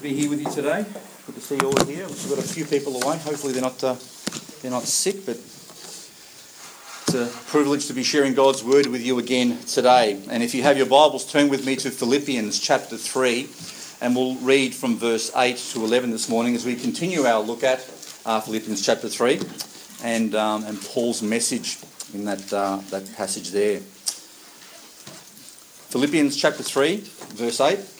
to be here with you today. Good to see you all here. We've got a few people away. Hopefully they're not uh, they're not sick, but it's a privilege to be sharing God's word with you again today. And if you have your Bibles, turn with me to Philippians chapter three, and we'll read from verse eight to eleven this morning as we continue our look at uh, Philippians chapter three and um, and Paul's message in that uh, that passage there. Philippians chapter 3, verse 8.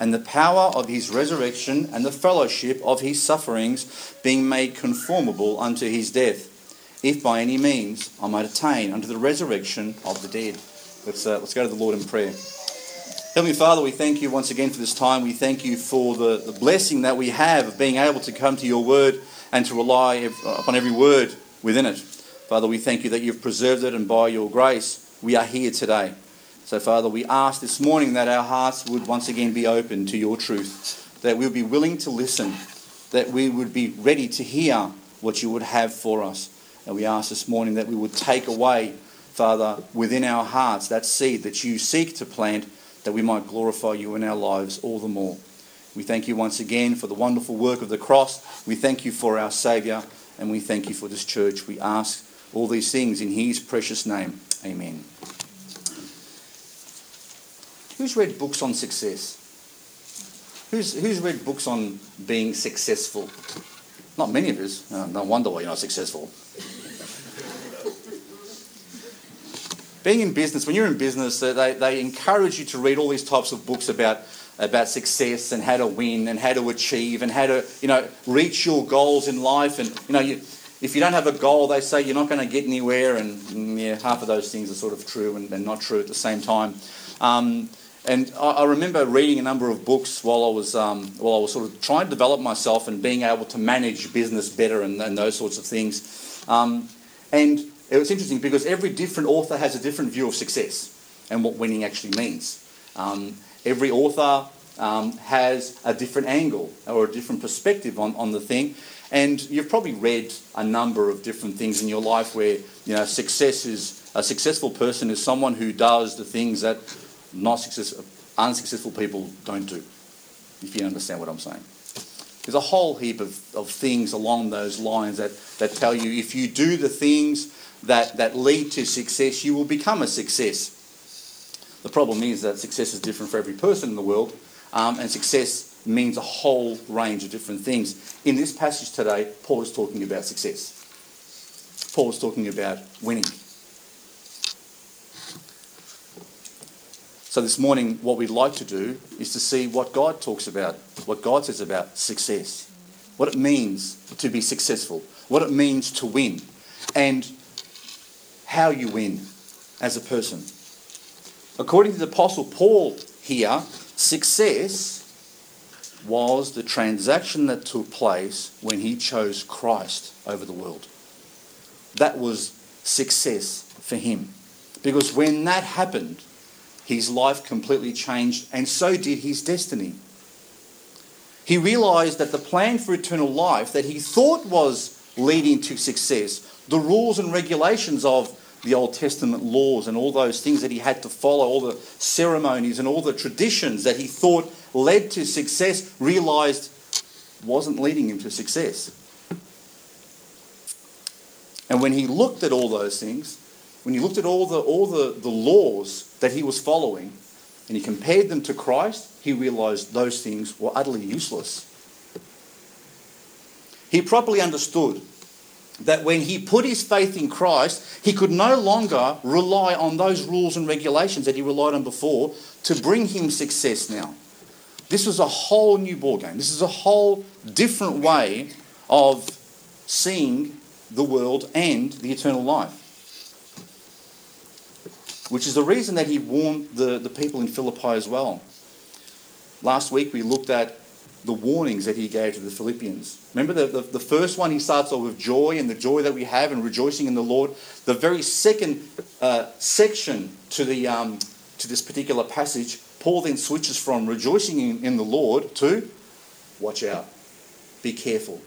and the power of his resurrection and the fellowship of his sufferings, being made conformable unto his death, if by any means I might attain unto the resurrection of the dead. Let's, uh, let's go to the Lord in prayer. Heavenly Father, we thank you once again for this time. We thank you for the, the blessing that we have of being able to come to your word and to rely upon every word within it. Father, we thank you that you've preserved it, and by your grace, we are here today. So, Father, we ask this morning that our hearts would once again be open to your truth, that we would be willing to listen, that we would be ready to hear what you would have for us. And we ask this morning that we would take away, Father, within our hearts that seed that you seek to plant, that we might glorify you in our lives all the more. We thank you once again for the wonderful work of the cross. We thank you for our Saviour, and we thank you for this church. We ask all these things in His precious name. Amen. Who's read books on success? Who's, who's read books on being successful? Not many of us. Uh, no wonder why you're not successful. being in business, when you're in business, they, they encourage you to read all these types of books about, about success and how to win and how to achieve and how to, you know, reach your goals in life. And, you know, you, if you don't have a goal, they say you're not going to get anywhere. And, mm, yeah, half of those things are sort of true and, and not true at the same time. Um, and I, I, remember reading a number of books while I was um, while I was sort of trying to develop myself and being able to manage business better and, and those sorts of things. Um, and it was interesting because every different author has a different view of success and what winning actually means. Um, every author um, has a different angle or a different perspective on, on the thing. And you've probably read a number of different things in your life where you know success is a successful person is someone who does the things that not successful, unsuccessful people don't do, if you understand what I'm saying. There's a whole heap of, of things along those lines that, that tell you if you do the things that, that lead to success, you will become a success. The problem is that success is different for every person in the world, um, and success means a whole range of different things. In this passage today, Paul is talking about success. Paul is talking about winning. So, this morning, what we'd like to do is to see what God talks about, what God says about success, what it means to be successful, what it means to win, and how you win as a person. According to the Apostle Paul here, success was the transaction that took place when he chose Christ over the world. That was success for him. Because when that happened, his life completely changed, and so did his destiny. He realized that the plan for eternal life that he thought was leading to success, the rules and regulations of the Old Testament laws and all those things that he had to follow, all the ceremonies and all the traditions that he thought led to success, realized wasn't leading him to success. And when he looked at all those things, when he looked at all the, all the, the laws that he was following and he compared them to Christ, he realized those things were utterly useless. He properly understood that when he put his faith in Christ, he could no longer rely on those rules and regulations that he relied on before to bring him success now. This was a whole new ballgame. This is a whole different way of seeing the world and the eternal life. Which is the reason that he warned the, the people in Philippi as well. Last week we looked at the warnings that he gave to the Philippians. Remember the, the, the, first one, he starts off with joy and the joy that we have and rejoicing in the Lord. The very second uh, section to, the, um, to this particular passage, Paul then switches from rejoicing in, in the Lord to watch out, be careful.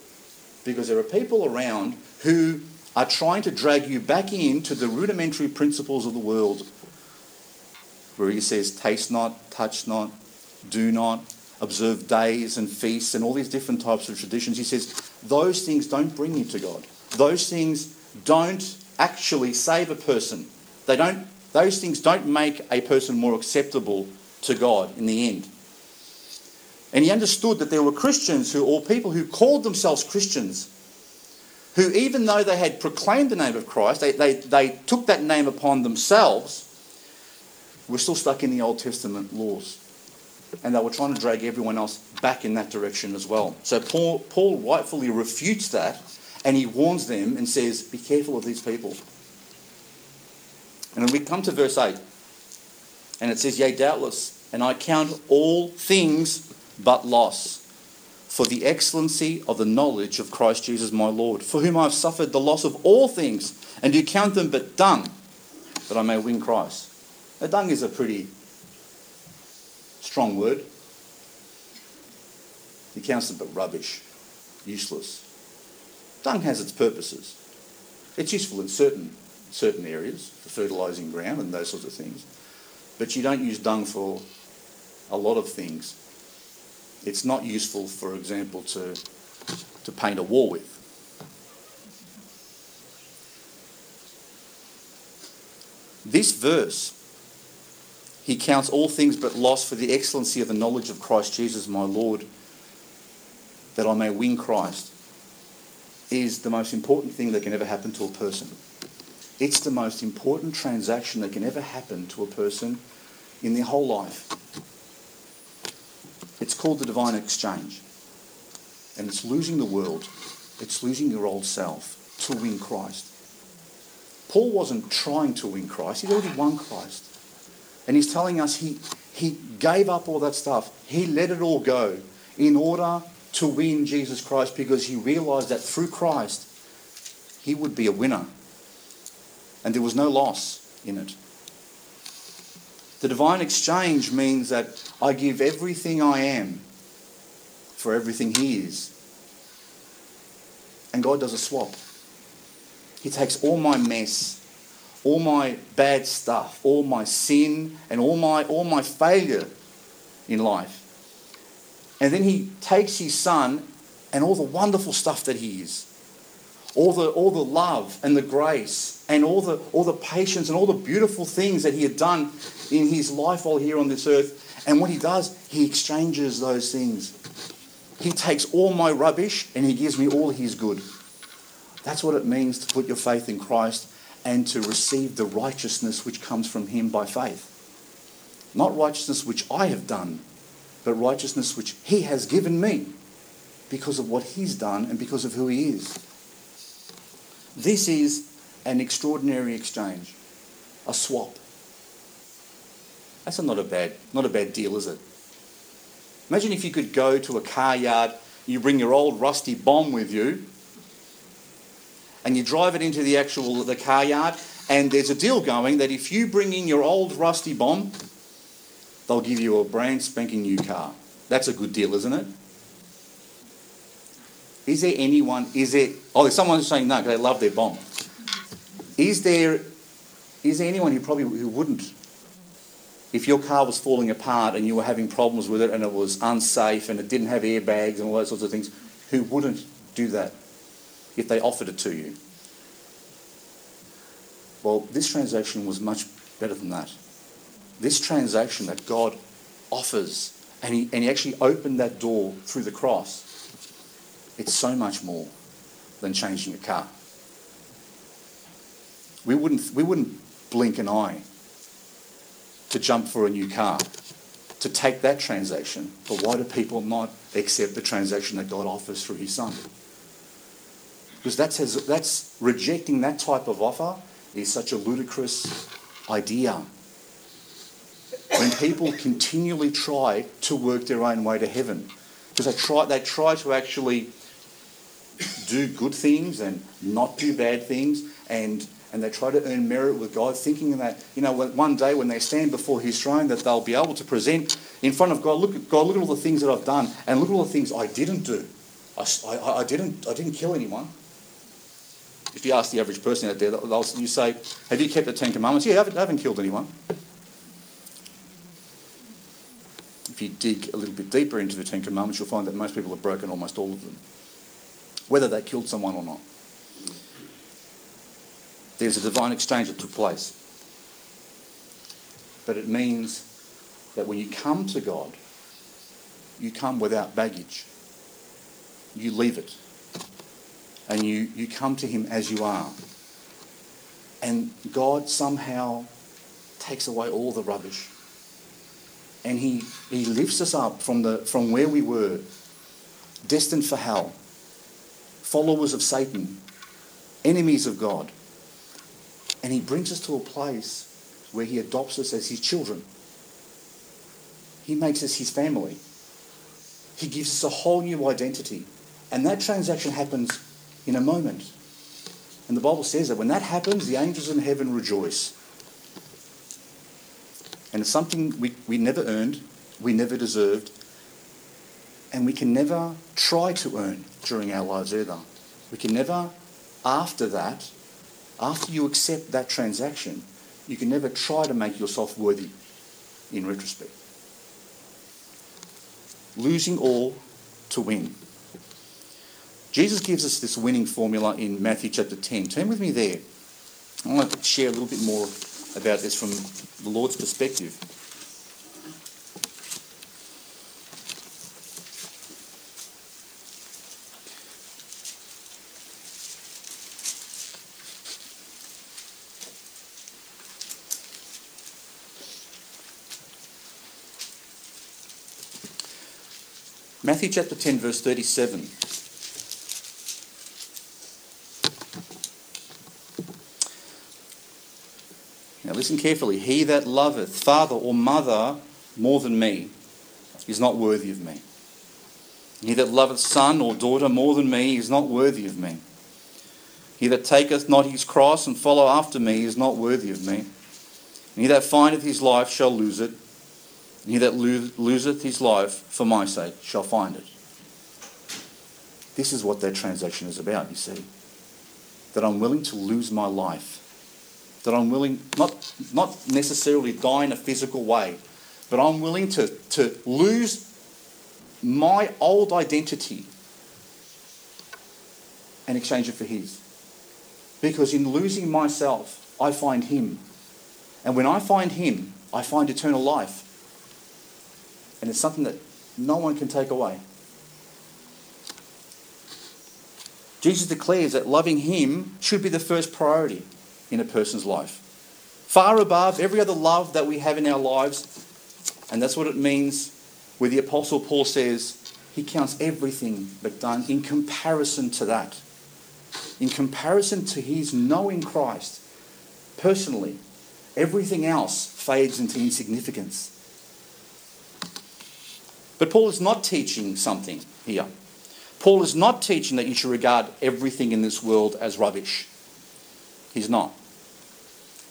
Because there are people around who are trying to drag you back into the rudimentary principles of the world, where he says, taste not, touch not, do not, observe days and feasts and all these different types of traditions. He says, those things don't bring you to God. Those things don't actually save a person. They don't, those things don't make a person more acceptable to God in the end. And he understood that there were Christians who, or people who called themselves Christians, who, even though they had proclaimed the name of Christ, they, they, they took that name upon themselves, were still stuck in the Old Testament laws. And they were trying to drag everyone else back in that direction as well. So Paul, Paul rightfully refutes that and he warns them and says, Be careful of these people. And then we come to verse 8, and it says, Yea, doubtless, and I count all things but loss for the excellency of the knowledge of Christ Jesus my Lord, for whom I have suffered the loss of all things, and do count them but dung, that I may win Christ. Now, dung is a pretty strong word. He counts them but rubbish, useless. Dung has its purposes. It's useful in certain certain areas for fertilising ground and those sorts of things. But you don't use dung for a lot of things it's not useful, for example, to, to paint a wall with. This verse, he counts all things but loss for the excellency of the knowledge of Christ Jesus my Lord, that I may win Christ, is the most important thing that can ever happen to a person. It's the most important transaction that can ever happen to a person in their whole life. It's called the divine exchange. And it's losing the world, it's losing your old self to win Christ. Paul wasn't trying to win Christ, he'd already won Christ. And he's telling us he, he gave up all that stuff, he let it all go in order to win Jesus Christ because he realized that through Christ he would be a winner. And there was no loss in it. The divine exchange means that I give everything I am for everything He is. And God does a swap. He takes all my mess, all my bad stuff, all my sin, and all my, all my failure in life. And then He takes His Son and all the wonderful stuff that He is all the, all the love and the grace and all the, all the patience and all the beautiful things that he had done in his life while here on this earth. And what he does, he exchanges those things. He takes all my rubbish and he gives me all his good. That's what it means to put your faith in Christ and to receive the righteousness which comes from him by faith. Not righteousness which I have done, but righteousness which he has given me because of what he's done and because of who he is. This is an extraordinary exchange, a swap. That's not a bad, not a bad deal, is it? Imagine if you could go to a car yard, you bring your old rusty bomb with you, and you drive it into the actual the car yard, and there's a deal going that if you bring in your old rusty bomb, they'll give you a brand spanking new car. That's a good deal, isn't it? Is there anyone, is there, oh, there's someone who's saying no, because they love their bomb. Is there, is there anyone who probably who wouldn't? If your car was falling apart and you were having problems with it and it was unsafe and it didn't have airbags and all those sorts of things, who wouldn't do that if they offered it to you? Well, this transaction was much better than that. This transaction that God offers, and he, and he actually opened that door through the cross it's so much more than changing a car. We wouldn't, we wouldn't blink an eye to jump for a new car, to take that transaction. But why do people not accept the transaction that God offers through His Son? Because that's, that's rejecting that type of offer is such a ludicrous idea. When people continually try to work their own way to heaven, because they try, they try to actually do good things and not do bad things, and and they try to earn merit with God, thinking that, you know, one day when they stand before His throne, that they'll be able to present in front of God, look at God, look at all the things that I've done, and look at all the things I didn't do. I, I, I didn't, I didn't kill anyone. If you ask the average person out there, they'll, you say, Have you kept the Ten Commandments? Yeah, I haven't, I haven't killed anyone. If you dig a little bit deeper into the Ten Commandments, you'll find that most people have broken almost all of them, whether they killed someone or not there's a divine exchange that took place. But it means that when you come to God, you come without baggage. You leave it. And you, you come to Him as you are. And God somehow takes away all the rubbish. And He, he lifts us up from, the, from where we were, destined for hell, followers of Satan, enemies of God and he brings us to a place where he adopts us as his children. He makes us his family. He gives us a whole new identity. And that transaction happens in a moment. And the Bible says that when that happens, the angels in heaven rejoice. And it's something we, we never earned, we never deserved, and we can never try to earn during our lives either. We can never, after that, after you accept that transaction, you can never try to make yourself worthy in retrospect. Losing all to win. Jesus gives us this winning formula in Matthew chapter 10. Turn with me there. I want to share a little bit more about this from the Lord's perspective. Matthew chapter 10, verse 37. Now listen carefully. He that loveth father or mother more than me is not worthy of me. He that loveth son or daughter more than me is not worthy of me. He that taketh not his cross and follow after me is not worthy of me. And he that findeth his life shall lose it, he that loseth his life for my sake shall find it. This is what that transaction is about, you see. That I'm willing to lose my life. That I'm willing, not, not necessarily die in a physical way, but I'm willing to, to lose my old identity and exchange it for his. Because in losing myself, I find him. And when I find him, I find eternal life. And it's something that no one can take away. Jesus declares that loving Him should be the first priority in a person's life. Far above every other love that we have in our lives. And that's what it means where the Apostle Paul says he counts everything but done in comparison to that. In comparison to his knowing Christ personally, everything else fades into insignificance. But Paul is not teaching something here. Paul is not teaching that you should regard everything in this world as rubbish. He's not.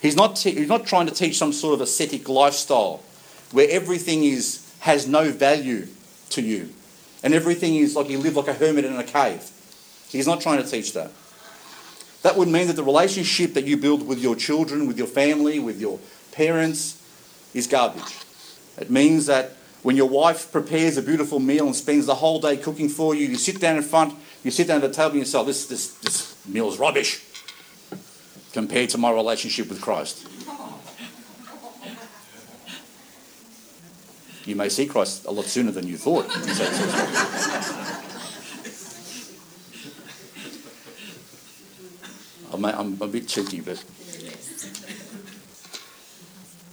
He's not, te- he's not trying to teach some sort of ascetic lifestyle where everything is, has no value to you and everything is like you live like a hermit in a cave. He's not trying to teach that. That would mean that the relationship that you build with your children, with your family, with your parents is garbage. It means that when your wife prepares a beautiful meal and spends the whole day cooking for you, you sit down in front, you sit down at the table and you say, this, this, this meal is rubbish compared to my relationship with Christ. You may see Christ a lot sooner than you thought. I'm a bit cheeky, but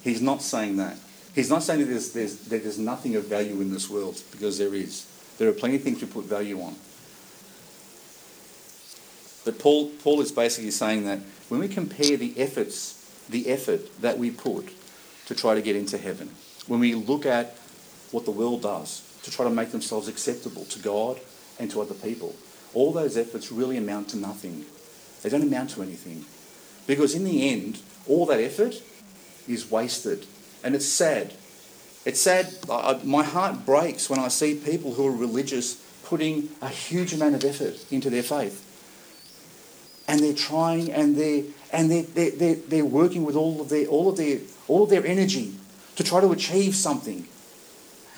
he's not saying that. He's not saying that there's, there's, that there's nothing of value in this world, because there is. There are plenty of things to put value on. But Paul, Paul is basically saying that when we compare the efforts the effort that we put to try to get into heaven, when we look at what the world does to try to make themselves acceptable to God and to other people, all those efforts really amount to nothing. They don't amount to anything. Because in the end, all that effort is wasted. And it's sad. It's sad. I, my heart breaks when I see people who are religious putting a huge amount of effort into their faith. And they're trying and they're, and they're, they're, they're, they're working with all of, their, all, of their, all of their energy to try to achieve something.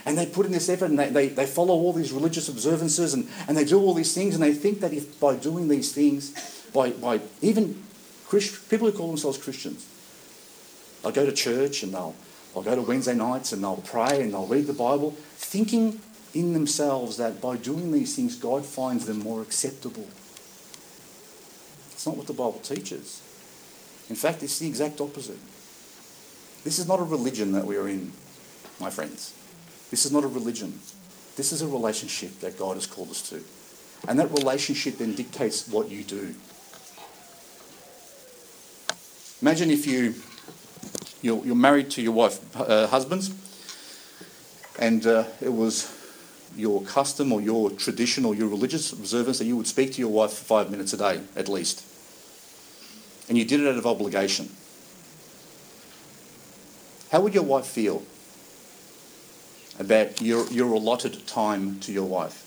And they put in this effort and they, they, they follow all these religious observances and, and they do all these things and they think that if by doing these things, by, by even Christ, people who call themselves Christians, they'll go to church and they'll, they'll go to Wednesday nights and they'll pray and they'll read the Bible, thinking in themselves that by doing these things, God finds them more acceptable. It's not what the Bible teaches. In fact, it's the exact opposite. This is not a religion that we are in, my friends. This is not a religion. This is a relationship that God has called us to. And that relationship then dictates what you do. Imagine if you, you're, you're married to your wife, uh, husbands, and uh, it was your custom or your tradition or your religious observance that you would speak to your wife for five minutes a day at least. And you did it out of obligation. How would your wife feel about your, your allotted time to your wife?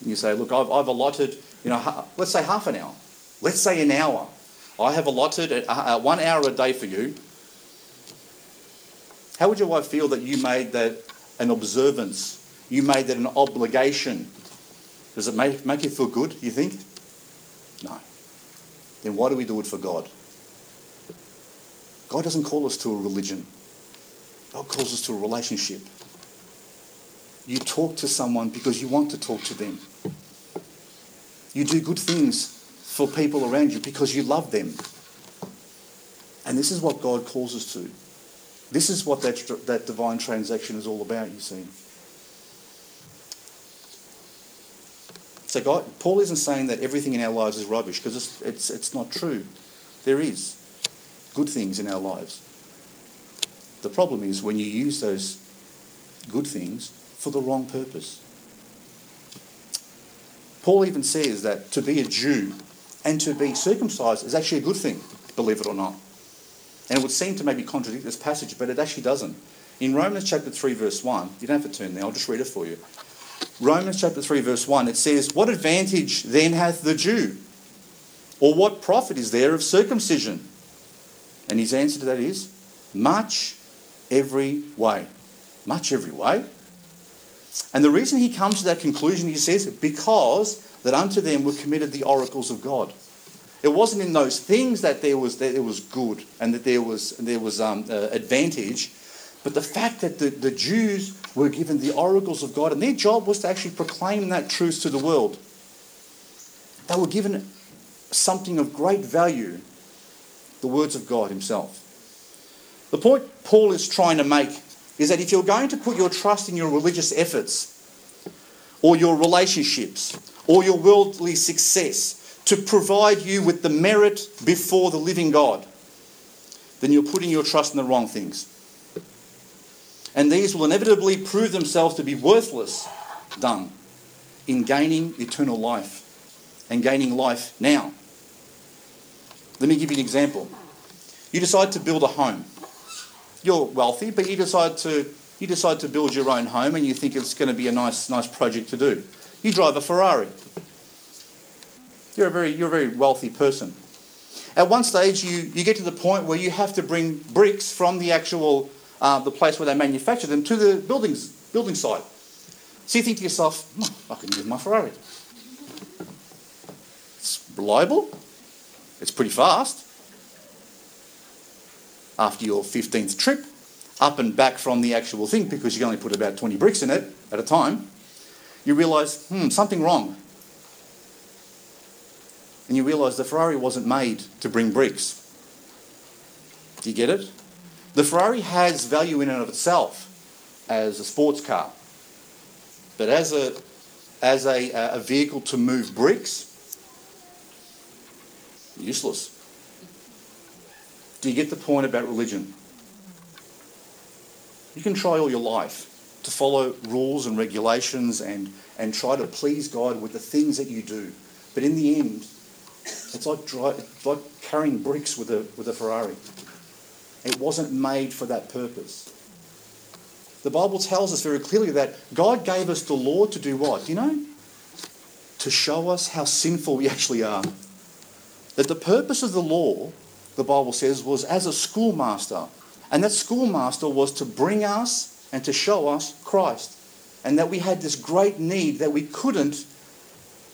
And you say, look, I've, I've allotted, you know, let's say half an hour. Let's say an hour. I have allotted one hour a day for you. How would your wife feel that you made that an observance? You made that an obligation? Does it make, make you feel good, you think? No. Then why do we do it for God? God doesn't call us to a religion. God calls us to a relationship. You talk to someone because you want to talk to them. You do good things for people around you because you love them. And this is what God calls us to. This is what that, that divine transaction is all about, you see. So God, Paul isn't saying that everything in our lives is rubbish because it's, it's, it's not true. There is good things in our lives. The problem is when you use those good things for the wrong purpose. Paul even says that to be a Jew and to be circumcised is actually a good thing, believe it or not. And it would seem to maybe contradict this passage, but it actually doesn't. In Romans chapter 3, verse 1, you don't have to turn there, I'll just read it for you. Romans chapter 3, verse 1, it says, What advantage then hath the Jew? Or what profit is there of circumcision? And his answer to that is much every way. Much every way. And the reason he comes to that conclusion, he says, because that unto them were committed the oracles of God. It wasn't in those things that there was that it was good and that there was there was um, uh, advantage, but the fact that the, the Jews were given the oracles of God and their job was to actually proclaim that truth to the world. They were given something of great value the words of God Himself. The point Paul is trying to make is that if you're going to put your trust in your religious efforts or your relationships or your worldly success to provide you with the merit before the living God, then you're putting your trust in the wrong things. And these will inevitably prove themselves to be worthless done in gaining eternal life and gaining life now. Let me give you an example. You decide to build a home. You're wealthy, but you decide to you decide to build your own home and you think it's going to be a nice nice project to do. You drive a Ferrari. You're a very you're a very wealthy person. At one stage you, you get to the point where you have to bring bricks from the actual uh, the place where they manufacture them to the buildings building site. So you think to yourself, oh, I can use my Ferrari. It's reliable, it's pretty fast. After your 15th trip, up and back from the actual thing, because you can only put about 20 bricks in it at a time, you realise, hmm, something wrong. And you realise the Ferrari wasn't made to bring bricks. Do you get it? The Ferrari has value in and of itself as a sports car. But as a, as a, a vehicle to move bricks, useless. Do you get the point about religion? You can try all your life to follow rules and regulations and, and try to please God with the things that you do. But in the end, it's like, dry, it's like carrying bricks with a, with a Ferrari. It wasn't made for that purpose. The Bible tells us very clearly that God gave us the law to do what? You know? To show us how sinful we actually are. That the purpose of the law, the Bible says, was as a schoolmaster. And that schoolmaster was to bring us and to show us Christ. And that we had this great need that we couldn't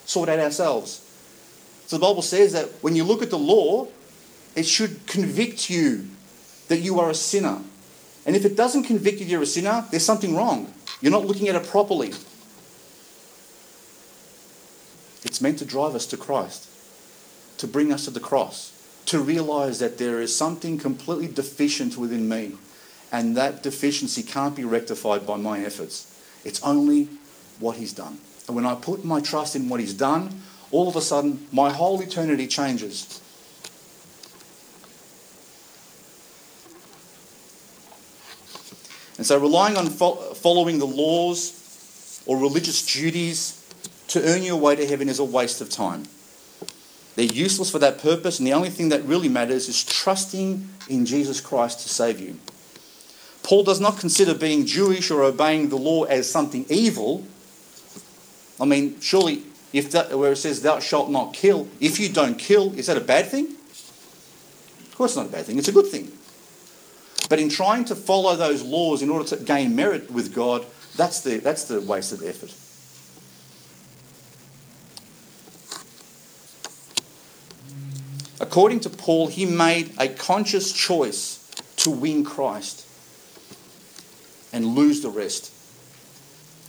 sort out ourselves. So the Bible says that when you look at the law, it should convict you that you are a sinner and if it doesn't convict you you're a sinner, there's something wrong. You're not looking at it properly. It's meant to drive us to Christ, to bring us to the cross, to realize that there is something completely deficient within me, and that deficiency can't be rectified by my efforts. It's only what He's done. And when I put my trust in what He's done, all of a sudden my whole eternity changes. And so relying on fo- following the laws or religious duties to earn your way to heaven is a waste of time. They're useless for that purpose, and the only thing that really matters is trusting in Jesus Christ to save you. Paul does not consider being Jewish or obeying the law as something evil. I mean, surely, if that, where it says, Thou shalt not kill, if you don't kill, is that a bad thing? Of course, it's not a bad thing, it's a good thing. But in trying to follow those laws in order to gain merit with God, that's the, that's the waste of effort. According to Paul, he made a conscious choice to win Christ and lose the rest.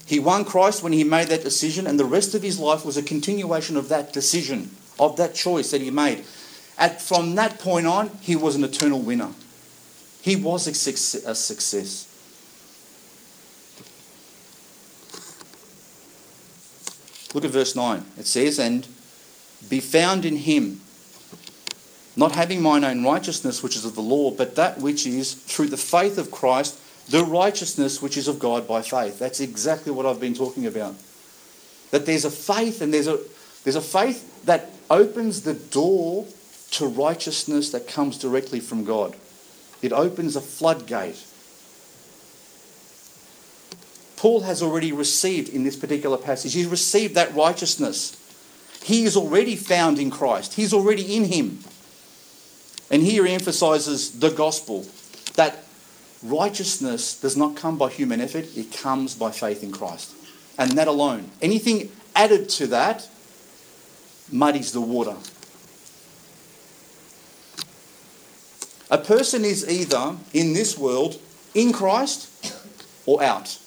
He won Christ when he made that decision, and the rest of his life was a continuation of that decision, of that choice that he made. At, from that point on, he was an eternal winner. He was a success. Look at verse 9. It says, And be found in him, not having mine own righteousness, which is of the law, but that which is through the faith of Christ, the righteousness which is of God by faith. That's exactly what I've been talking about. That there's a faith, and there's a, there's a faith that opens the door to righteousness that comes directly from God. It opens a floodgate. Paul has already received in this particular passage, he's received that righteousness. He is already found in Christ, he's already in him. And here he emphasizes the gospel that righteousness does not come by human effort, it comes by faith in Christ. And that alone. Anything added to that muddies the water. A person is either in this world in Christ or out.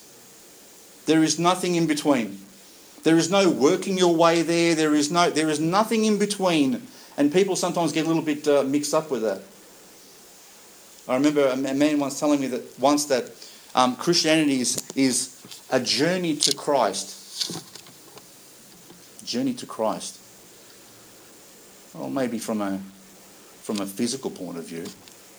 There is nothing in between. There is no working your way there. There is no. There is nothing in between, and people sometimes get a little bit uh, mixed up with that. I remember a man once telling me that once that um, Christianity is, is a journey to Christ. Journey to Christ. Well, maybe from a from a physical point of view,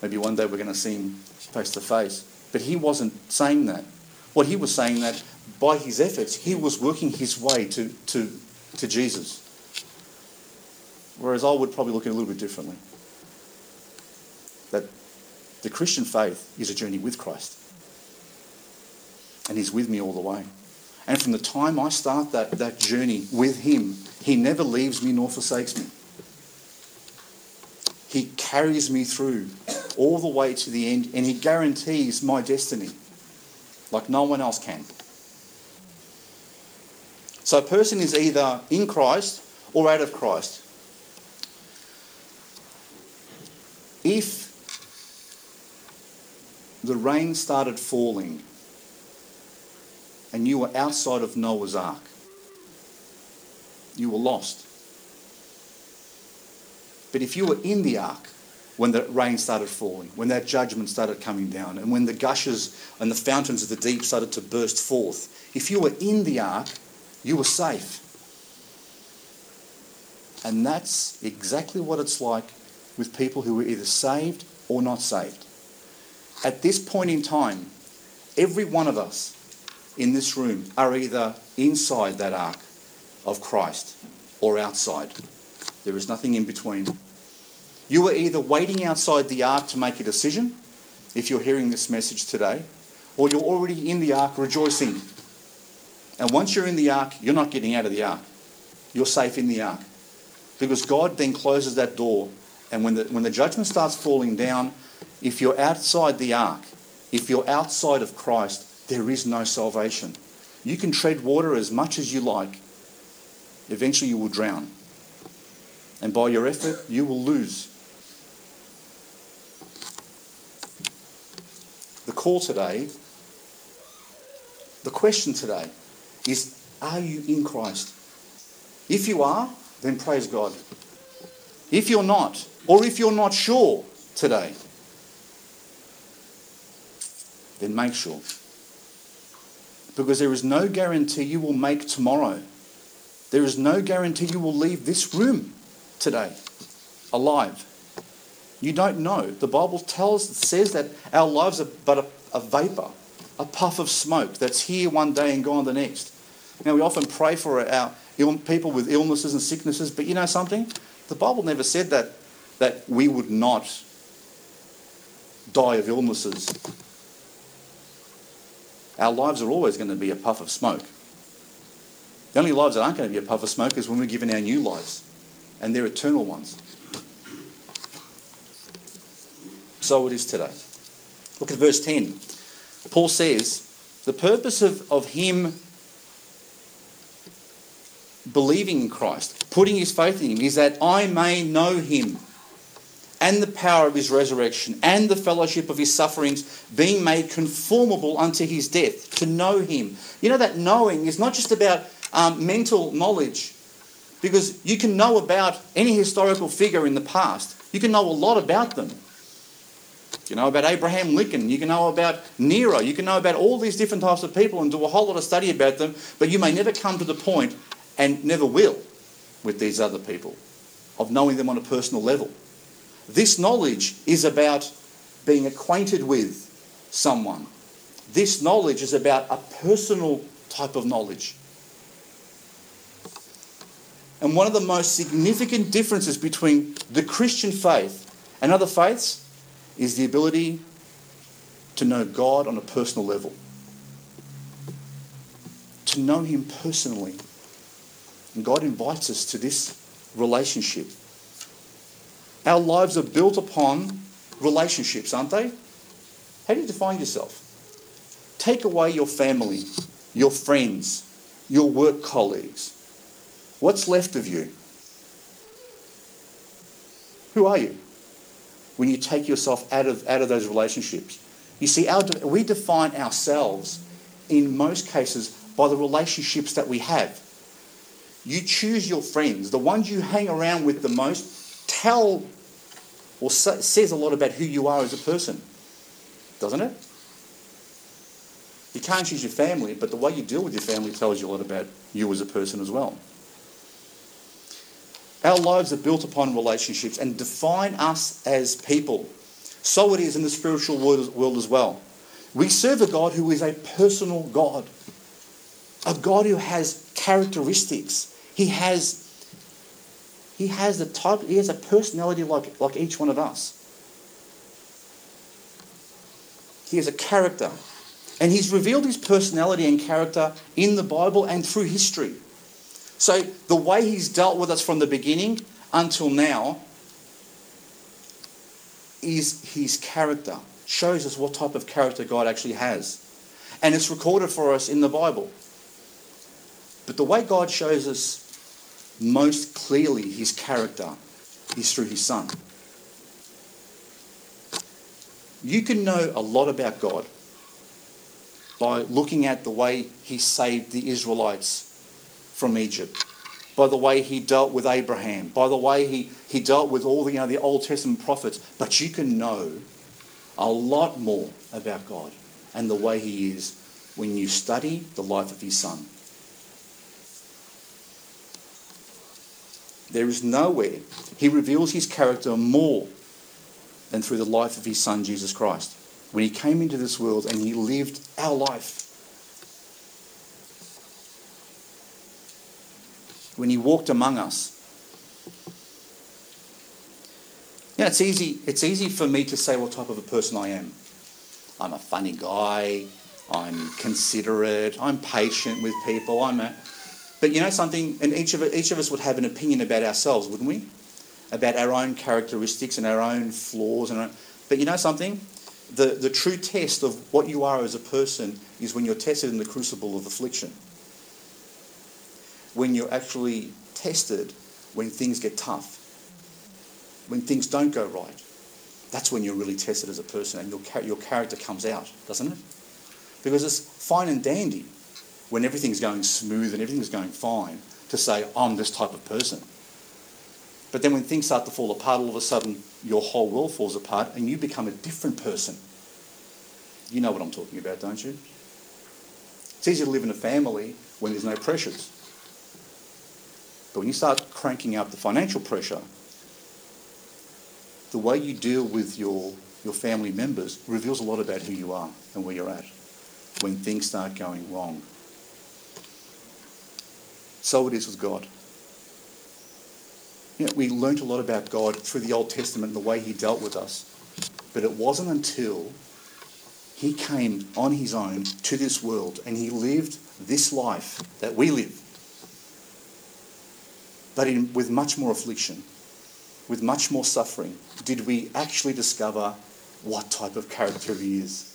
Maybe one day we're going to see him face to face. But he wasn't saying that. What he was saying that by his efforts, he was working his way to, to, to Jesus. Whereas I would probably look at it a little bit differently. That the Christian faith is a journey with Christ. And he's with me all the way. And from the time I start that, that journey with him, he never leaves me nor forsakes me. He carries me through all the way to the end, and He guarantees my destiny like no one else can. So a person is either in Christ or out of Christ. If the rain started falling and you were outside of Noah's ark, you were lost. But if you were in the ark, when the rain started falling, when that judgment started coming down, and when the gushes and the fountains of the deep started to burst forth. If you were in the ark, you were safe. And that's exactly what it's like with people who are either saved or not saved. At this point in time, every one of us in this room are either inside that ark of Christ or outside. There is nothing in between. You are either waiting outside the ark to make a decision, if you're hearing this message today, or you're already in the ark rejoicing. And once you're in the ark, you're not getting out of the ark. You're safe in the ark. Because God then closes that door, and when the, when the judgment starts falling down, if you're outside the ark, if you're outside of Christ, there is no salvation. You can tread water as much as you like. Eventually, you will drown. And by your effort, you will lose. The call today, the question today is Are you in Christ? If you are, then praise God. If you're not, or if you're not sure today, then make sure. Because there is no guarantee you will make tomorrow. There is no guarantee you will leave this room today alive. You don't know. The Bible tells says that our lives are but a, a vapor, a puff of smoke that's here one day and gone the next. Now we often pray for our Ill, people with illnesses and sicknesses, but you know something? The Bible never said that that we would not die of illnesses our lives are always going to be a puff of smoke. The only lives that aren't going to be a puff of smoke is when we're given our new lives, and they're eternal ones. So it is today. Look at verse 10. Paul says, The purpose of, of him believing in Christ, putting his faith in him, is that I may know him and the power of his resurrection and the fellowship of his sufferings, being made conformable unto his death, to know him. You know, that knowing is not just about um, mental knowledge, because you can know about any historical figure in the past, you can know a lot about them. You know about Abraham Lincoln, you can know about Nero, you can know about all these different types of people and do a whole lot of study about them, but you may never come to the point, and never will, with these other people, of knowing them on a personal level. This knowledge is about being acquainted with someone. This knowledge is about a personal type of knowledge. And one of the most significant differences between the Christian faith and other faiths is the ability to know God on a personal level. To know Him personally. And God invites us to this relationship. Our lives are built upon relationships, aren't they? How do you define yourself? Take away your family, your friends, your work colleagues. What's left of you? Who are you when you take yourself out of, out of those relationships? You see, our, we define ourselves in most cases by the relationships that we have. You choose your friends, the ones you hang around with the most, tell or says a lot about who you are as a person, doesn't it? You can't choose your family, but the way you deal with your family tells you a lot about you as a person as well. Our lives are built upon relationships and define us as people. So it is in the spiritual world as well. We serve a God who is a personal God, a God who has characteristics. He has he has the type, he has a personality like, like each one of us. He has a character. And he's revealed his personality and character in the Bible and through history. So the way he's dealt with us from the beginning until now is his character. Shows us what type of character God actually has. And it's recorded for us in the Bible. But the way God shows us most clearly his character is through his son. You can know a lot about God by looking at the way he saved the Israelites from Egypt, by the way he dealt with Abraham, by the way he, he dealt with all the, you know, the Old Testament prophets. But you can know a lot more about God and the way he is when you study the life of his son. There is nowhere he reveals his character more than through the life of his son, Jesus Christ. When he came into this world and he lived our life. When he walked among us. Yeah, it's easy, it's easy for me to say what type of a person I am. I'm a funny guy. I'm considerate. I'm patient with people. I'm a, but you know something, and each of each of us would have an opinion about ourselves, wouldn't we? About our own characteristics and our own flaws. And our, but you know something, the the true test of what you are as a person is when you're tested in the crucible of affliction. When you're actually tested when things get tough, when things don't go right. That's when you're really tested as a person and your, your character comes out, doesn't it? Because it's fine and dandy when everything's going smooth and everything's going fine to say, I'm this type of person. But then when things start to fall apart, all of a sudden your whole world falls apart and you become a different person. You know what I'm talking about, don't you? It's easy to live in a family when there's no pressures. But when you start cranking up the financial pressure, the way you deal with your, your family members reveals a lot about who you are and where you're at when things start going wrong. So it is with God. You know, we learnt a lot about God through the Old Testament and the way he dealt with us. But it wasn't until he came on his own to this world and he lived this life that we live, but in, with much more affliction, with much more suffering, did we actually discover what type of character he is.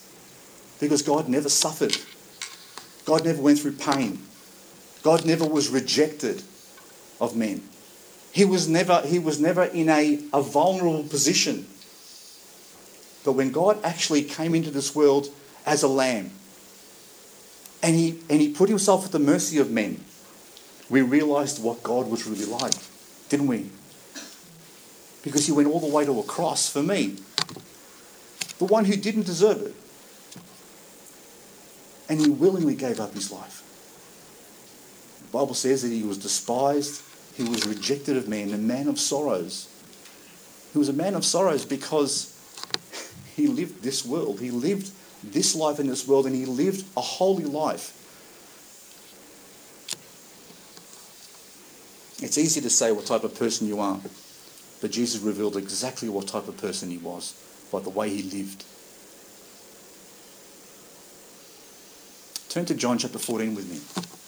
Because God never suffered. God never went through pain. God never was rejected of men. He was never, he was never in a, a vulnerable position. But when God actually came into this world as a lamb and he, and he put himself at the mercy of men, we realized what God was really like, didn't we? Because he went all the way to a cross for me, the one who didn't deserve it. And he willingly gave up his life. Bible says that he was despised, he was rejected of men, a man of sorrows. He was a man of sorrows because he lived this world. He lived this life in this world and he lived a holy life. It's easy to say what type of person you are. But Jesus revealed exactly what type of person he was by the way he lived. Turn to John chapter 14 with me.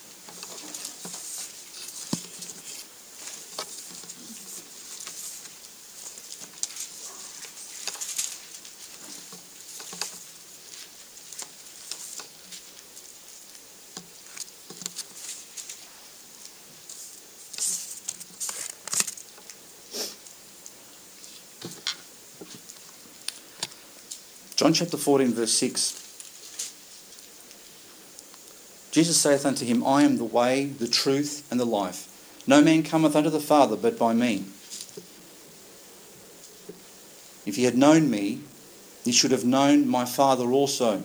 Chapter 14, verse 6. Jesus saith unto him, I am the way, the truth, and the life. No man cometh unto the Father but by me. If ye had known me, ye should have known my Father also.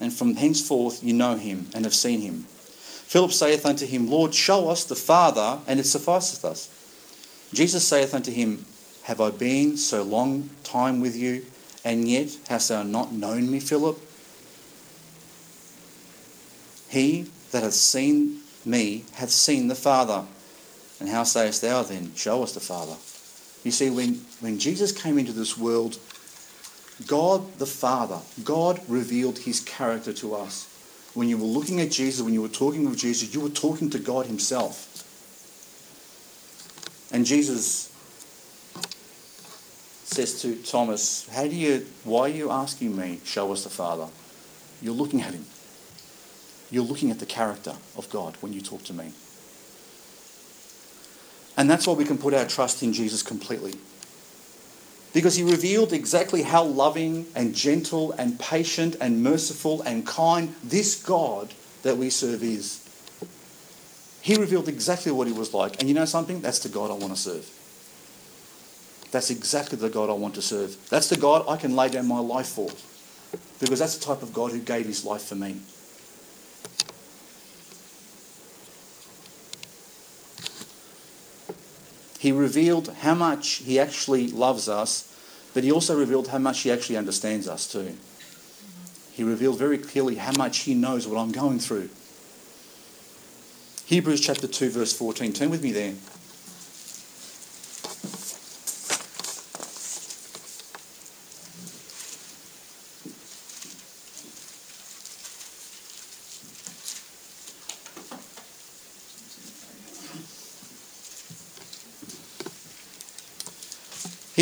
And from henceforth ye know him, and have seen him. Philip saith unto him, Lord, show us the Father, and it sufficeth us. Jesus saith unto him, Have I been so long time with you, and yet hast thou not known me, Philip? He that hath seen me hath seen the Father. And how sayest thou then, Show us the Father? You see, when, when Jesus came into this world, God the Father, God revealed his character to us. When you were looking at Jesus, when you were talking with Jesus, you were talking to God himself. And Jesus says to Thomas, How do you why are you asking me, show us the Father? You're looking at him. You're looking at the character of God when you talk to me. And that's why we can put our trust in Jesus completely. Because he revealed exactly how loving and gentle and patient and merciful and kind this God that we serve is. He revealed exactly what he was like. And you know something? That's the God I want to serve. That's exactly the God I want to serve. That's the God I can lay down my life for. Because that's the type of God who gave his life for me. He revealed how much he actually loves us But he also revealed how much he actually understands us too. He revealed very clearly how much he knows what I'm going through. Hebrews chapter 2, verse 14. Turn with me there.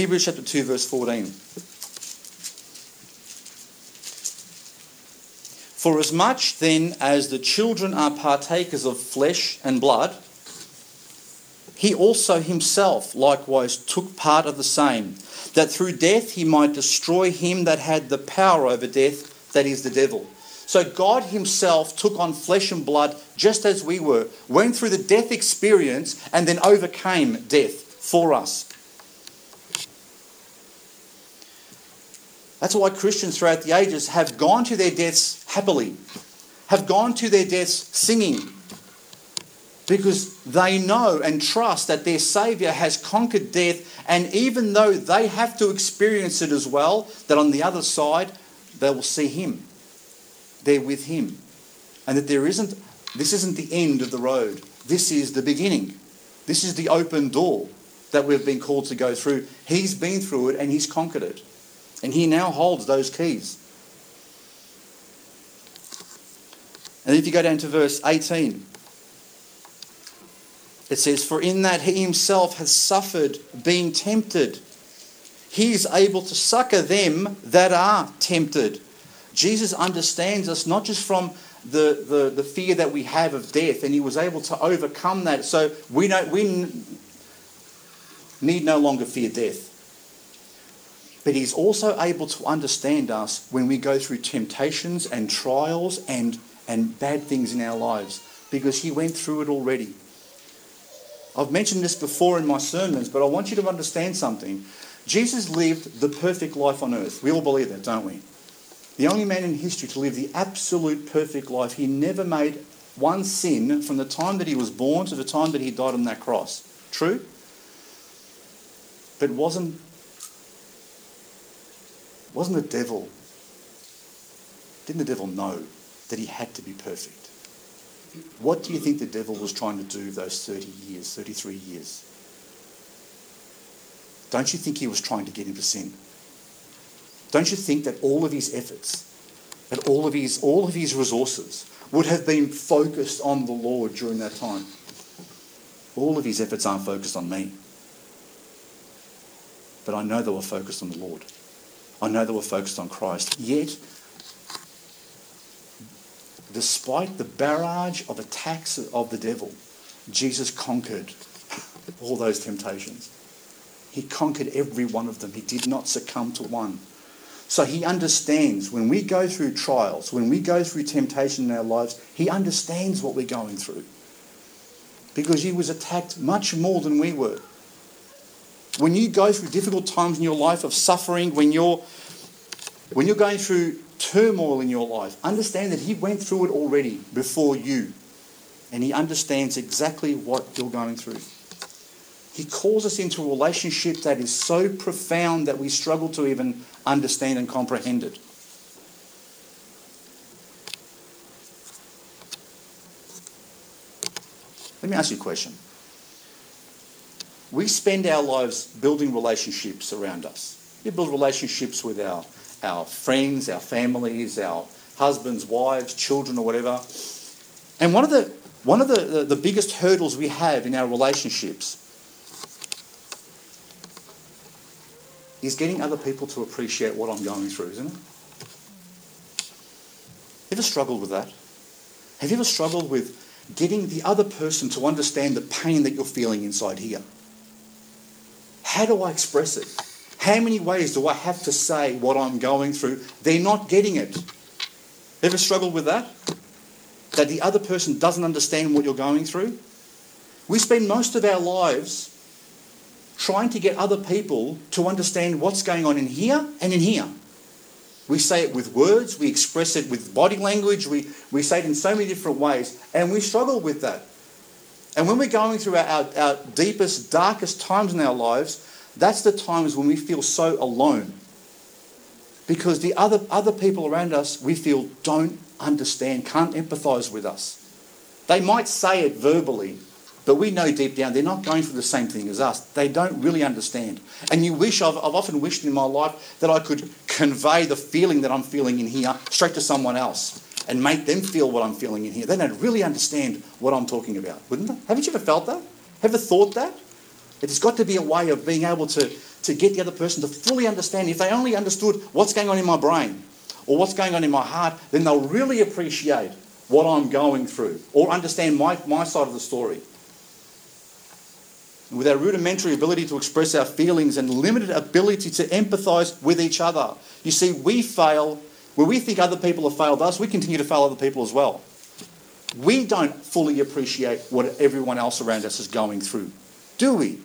Hebrews chapter 2, verse 14. For as much then as the children are partakers of flesh and blood, he also himself likewise took part of the same, that through death he might destroy him that had the power over death, that is the devil. So God himself took on flesh and blood just as we were, went through the death experience, and then overcame death for us. That's why Christians throughout the ages have gone to their deaths happily, have gone to their deaths singing, because they know and trust that their Saviour has conquered death, and even though they have to experience it as well, that on the other side they will see Him. They're with Him. And that there isn't, this isn't the end of the road, this is the beginning. This is the open door that we've been called to go through. He's been through it and He's conquered it. And he now holds those keys. And if you go down to verse 18, it says, For in that he himself has suffered being tempted, he is able to succor them that are tempted. Jesus understands us not just from the, the, the fear that we have of death, and he was able to overcome that. So we, don't, we need no longer fear death. But He's also able to understand us when we go through temptations and trials and, and bad things in our lives because He went through it already. I've mentioned this before in my sermons, but I want you to understand something. Jesus lived the perfect life on earth. We all believe that, don't we? The only man in history to live the absolute perfect life. He never made one sin from the time that he was born to the time that he died on that cross. True? But wasn't wasn't the devil, didn't the devil know that he had to be perfect? What do you think the devil was trying to do those 30 years, 33 years? Don't you think he was trying to get him to sin? Don't you think that all of his efforts, that all of his, all of his resources would have been focused on the Lord during that time? All of his efforts aren't focused on me. But I know they were focused on the Lord. I know they were focused on Christ. Yet, despite the barrage of attacks of the devil, Jesus conquered all those temptations. He conquered every one of them. He did not succumb to one. So he understands when we go through trials, when we go through temptation in our lives, he understands what we're going through. Because he was attacked much more than we were. When you go through difficult times in your life of suffering, when you're, when you're going through turmoil in your life, understand that He went through it already before you. And He understands exactly what you're going through. He calls us into a relationship that is so profound that we struggle to even understand and comprehend it. Let me ask you a question we spend our lives building relationships around us. We build relationships with our, our friends, our families, our husbands, wives, children, or whatever. And one of the one of the, the, the biggest hurdles we have in our relationships is getting other people to appreciate what I'm going through, isn't it? Ever struggled with that? Have you ever struggled with getting the other person to understand the pain that you're feeling inside here? How do I express it? How many ways do I have to say what I'm going through? They're not getting it. Ever struggled with that? That the other person doesn't understand what you're going through? We spend most of our lives trying to get other people to understand what's going on in here and in here. We say it with words, we express it with body language, we, we say it in so many different ways, and we struggle with that. And when we're going through our, our, our deepest, darkest times in our lives, that's the times when we feel so alone. Because the other, other people around us, we feel, don't understand, can't empathize with us. They might say it verbally, but we know deep down they're not going through the same thing as us. They don't really understand. And you wish, I've, I've often wished in my life that I could convey the feeling that I'm feeling in here straight to someone else and make them feel what I'm feeling in here. They don't really understand what I'm talking about, wouldn't they? Haven't you ever felt that? Ever thought that? It's got to be a way of being able to, to get the other person to fully understand. If they only understood what's going on in my brain or what's going on in my heart, then they'll really appreciate what I'm going through or understand my, my side of the story. with our rudimentary ability to express our feelings and limited ability to empathize with each other, you see, we fail. When we think other people have failed us, we continue to fail other people as well. We don't fully appreciate what everyone else around us is going through, do we?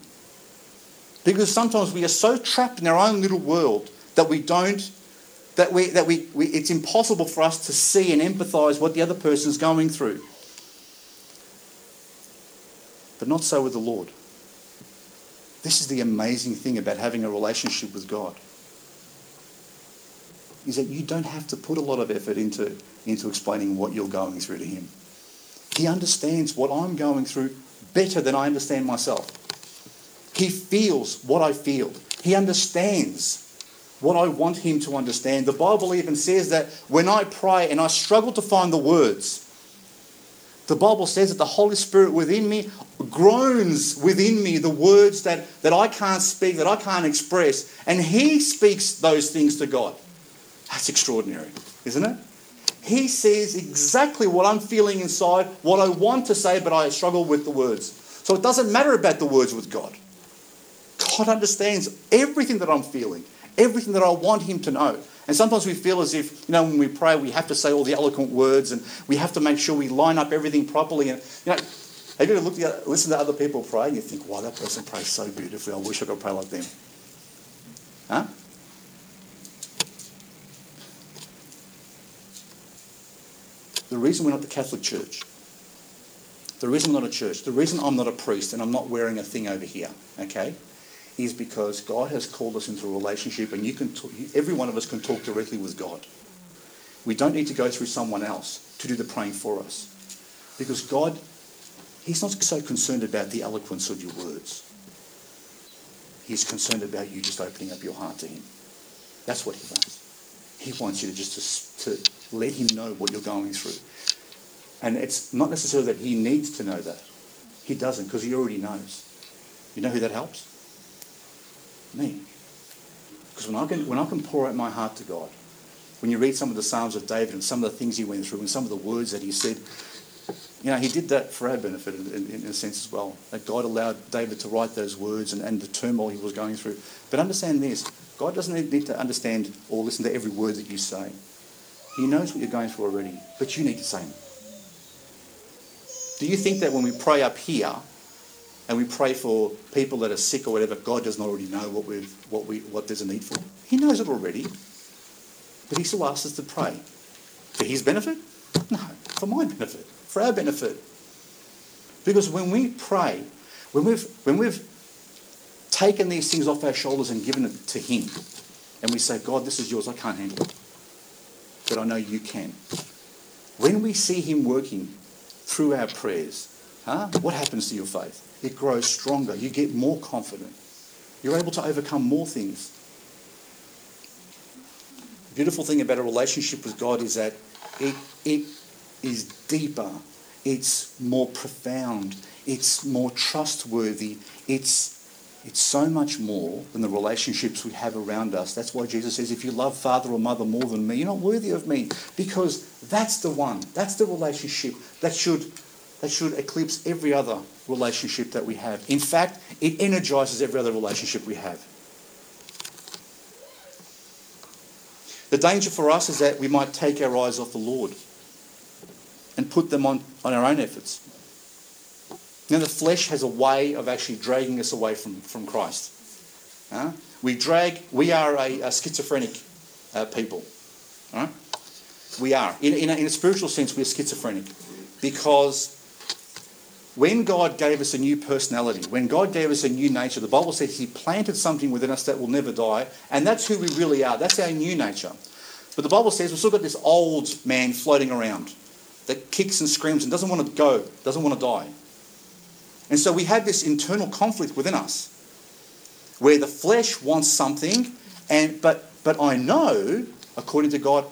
Because sometimes we are so trapped in our own little world that we don't, that we, that we, we it's impossible for us to see and empathize what the other person is going through. But not so with the Lord. This is the amazing thing about having a relationship with God. Is that you don't have to put a lot of effort into, into explaining what you're going through to Him. He understands what I'm going through better than I understand myself. He feels what I feel. He understands what I want him to understand. The Bible even says that when I pray and I struggle to find the words, the Bible says that the Holy Spirit within me groans within me the words that, that I can't speak, that I can't express, and He speaks those things to God. That's extraordinary, isn't it? He sees exactly what I'm feeling inside, what I want to say, but I struggle with the words. So it doesn't matter about the words with God. God understands everything that I'm feeling, everything that I want Him to know. And sometimes we feel as if, you know, when we pray, we have to say all the eloquent words and we have to make sure we line up everything properly. And, you know, have you ever looked at, listened to other people pray and you think, wow, that person prays so beautifully. I wish I could pray like them. Huh? The reason we're not the Catholic Church, the reason we're not a church, the reason I'm not a priest and I'm not wearing a thing over here, okay, is because God has called us into a relationship and you can talk, every one of us can talk directly with God. We don't need to go through someone else to do the praying for us. Because God, He's not so concerned about the eloquence of your words. He's concerned about you just opening up your heart to Him. That's what He wants. He wants you to just to, to let Him know what you're going through. And it's not necessarily that He needs to know that. He doesn't because He already knows. You know who that helps? me. Because when I can when I can pour out my heart to God, when you read some of the Psalms of David and some of the things he went through and some of the words that he said, you know, he did that for our benefit in, in, a sense as well. That God allowed David to write those words and, and the turmoil he was going through. But understand this God doesn't need to understand or listen to every word that you say. He knows what you're going through already, but you need to say them. Do you think that when we pray up here, and we pray for people that are sick or whatever, God does not already know what, we've, what, we, what there's a need for. He knows it already. But he still asks us to pray. For his benefit? No, for my benefit, for our benefit. Because when we pray, when we've, when we've taken these things off our shoulders and given it to him, and we say, God, this is yours, I can't handle it. But I know you can. When we see him working through our prayers, huh, what happens to your faith? it grows stronger. You get more confident. You're able to overcome more things. The beautiful thing about a relationship with God is that it, it is deeper, it's more profound, it's more trustworthy, it's, it's so much more than the relationships we have around us. That's why Jesus says, if you love father or mother more than me, you're not worthy of me. Because that's the one, that's the relationship that should that should eclipse every other relationship that we have. In fact, it energizes every other relationship we have. The danger for us is that we might take our eyes off the Lord and put them on, on our own efforts. Now, the flesh has a way of actually dragging us away from, from Christ. Uh, we drag, we are a, a schizophrenic uh, people. Uh, we are. In, in, a, in a spiritual sense, we're schizophrenic because when God gave us a new personality, when God gave us a new nature, the Bible says He planted something within us that will never die, and that's who we really are. That's our new nature. But the Bible says we've still got this old man floating around that kicks and screams and doesn't want to go, doesn't want to die. And so we have this internal conflict within us where the flesh wants something, and but but I know, according to God,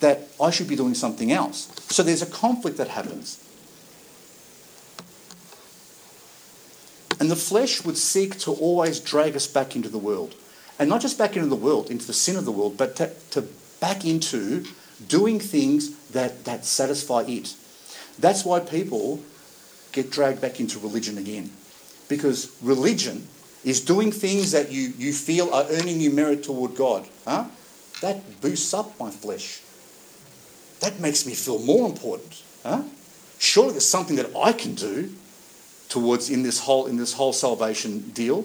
that I should be doing something else. So there's a conflict that happens. And the flesh would seek to always drag us back into the world. And not just back into the world, into the sin of the world, but to, to back into doing things that, that satisfy it. That's why people get dragged back into religion again. Because religion is doing things that you, you feel are earning you merit toward God. Huh? That boosts up my flesh. That makes me feel more important. Huh? Surely there's something that I can do towards in this whole in this whole salvation deal.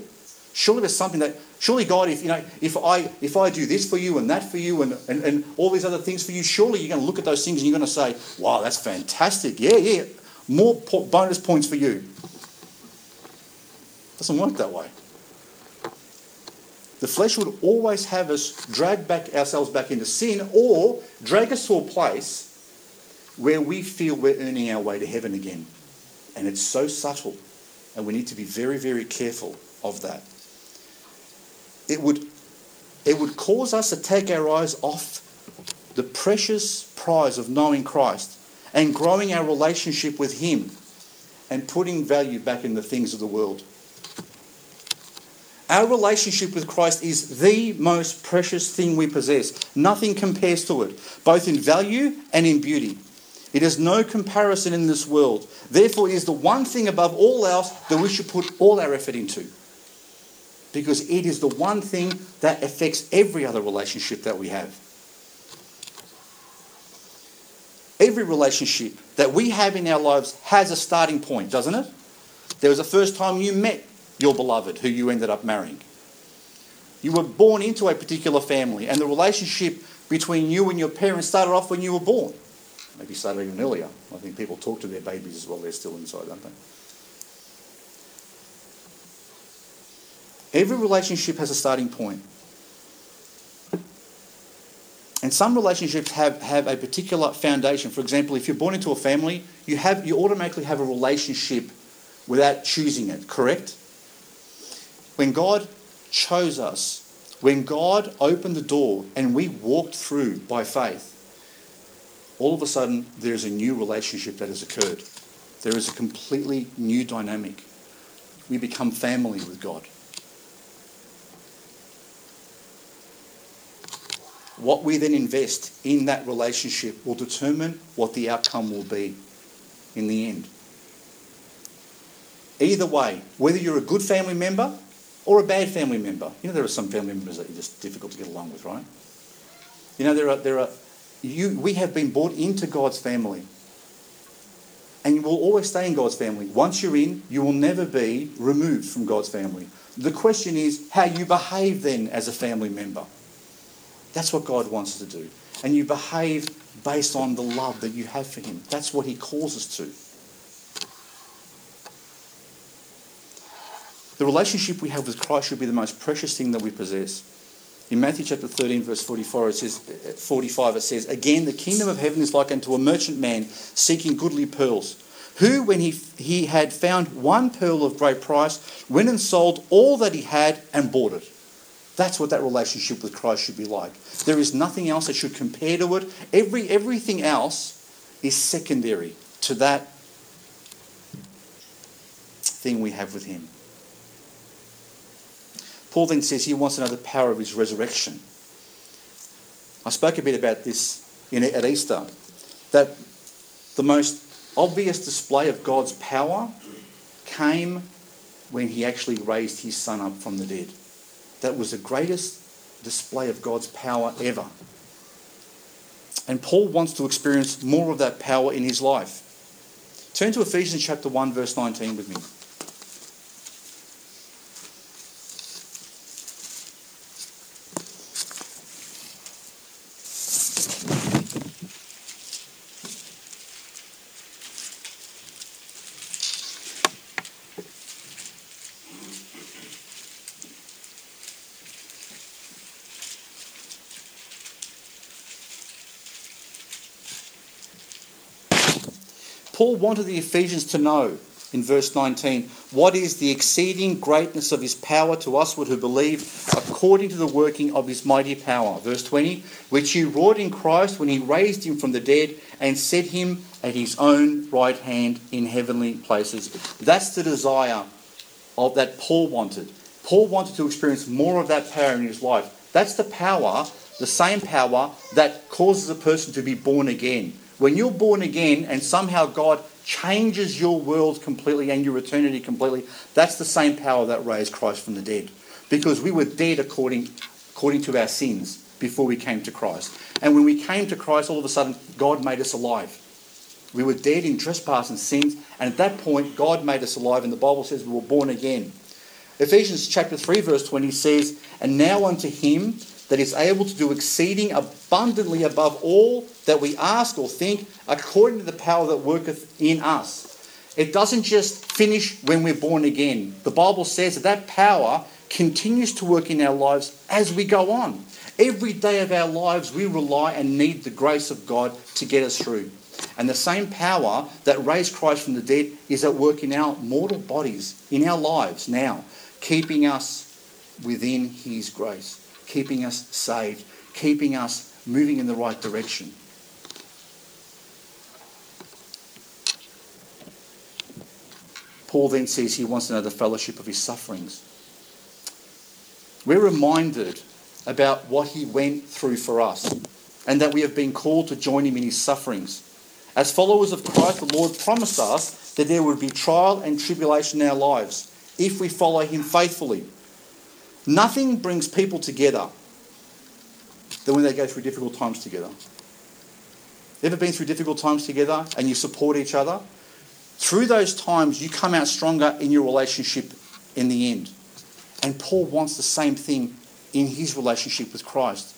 Surely there's something that surely God, if you know, if I if I do this for you and that for you and, and, and all these other things for you, surely you're going to look at those things and you're going to say, wow, that's fantastic. Yeah, yeah. More po- bonus points for you. Doesn't work that way. The flesh would always have us drag back ourselves back into sin or drag us to a place where we feel we're earning our way to heaven again. And it's so subtle. And we need to be very, very careful of that. It would, it would cause us to take our eyes off the precious prize of knowing Christ and growing our relationship with Him and putting value back in the things of the world. Our relationship with Christ is the most precious thing we possess. Nothing compares to it, both in value and in beauty. It has no comparison in this world. Therefore, it is the one thing above all else that we should put all our effort into. Because it is the one thing that affects every other relationship that we have. Every relationship that we have in our lives has a starting point, doesn't it? There was the first time you met your beloved who you ended up marrying. You were born into a particular family, and the relationship between you and your parents started off when you were born. Maybe started even earlier. I think people talk to their babies as well, they're still inside, don't they? Every relationship has a starting point. And some relationships have, have a particular foundation. For example, if you're born into a family, you, have, you automatically have a relationship without choosing it, correct? When God chose us, when God opened the door and we walked through by faith, all of a sudden there's a new relationship that has occurred. There is a completely new dynamic. We become family with God. What we then invest in that relationship will determine what the outcome will be in the end. Either way, whether you're a good family member or a bad family member, you know there are some family members that are just difficult to get along with, right? You know there are there are you we have been brought into God's family. And you will always stay in God's family. Once you're in, you will never be removed from God's family. The question is how you behave then as a family member. That's what God wants us to do. And you behave based on the love that you have for Him. That's what He calls us to. The relationship we have with Christ should be the most precious thing that we possess. In Matthew chapter 13, verse 44, it says, 45, it says, Again, the kingdom of heaven is like unto a merchant man seeking goodly pearls, who, when he, he had found one pearl of great price, went and sold all that he had and bought it. That's what that relationship with Christ should be like. There is nothing else that should compare to it. Every, everything else is secondary to that thing we have with him. Paul then says he wants to know the power of his resurrection. I spoke a bit about this in, at Easter, that the most obvious display of God's power came when he actually raised his son up from the dead. That was the greatest display of God's power ever. And Paul wants to experience more of that power in his life. Turn to Ephesians chapter 1 verse 19 with me. Paul wanted the Ephesians to know in verse 19 what is the exceeding greatness of his power to us who believe according to the working of his mighty power. Verse 20, which he wrought in Christ when he raised him from the dead and set him at his own right hand in heavenly places. That's the desire of that Paul wanted. Paul wanted to experience more of that power in his life. That's the power, the same power that causes a person to be born again. When you're born again and somehow God changes your world completely and your eternity completely, that's the same power that raised Christ from the dead. Because we were dead according, according to our sins before we came to Christ. And when we came to Christ, all of a sudden, God made us alive. We were dead in trespass and sins, and at that point, God made us alive, and the Bible says we were born again. Ephesians chapter 3, verse 20 says, And now unto him that is able to do exceeding abundantly above all that we ask or think, according to the power that worketh in us. It doesn't just finish when we're born again. The Bible says that that power continues to work in our lives as we go on. Every day of our lives, we rely and need the grace of God to get us through. And the same power that raised Christ from the dead is at work in our mortal bodies, in our lives now, keeping us within His grace, keeping us saved, keeping us moving in the right direction. Paul then says he wants to know the fellowship of his sufferings. We're reminded about what he went through for us and that we have been called to join him in his sufferings. As followers of Christ, the Lord promised us that there would be trial and tribulation in our lives if we follow Him faithfully. Nothing brings people together than when they go through difficult times together. Ever been through difficult times together and you support each other? Through those times, you come out stronger in your relationship in the end. And Paul wants the same thing in his relationship with Christ.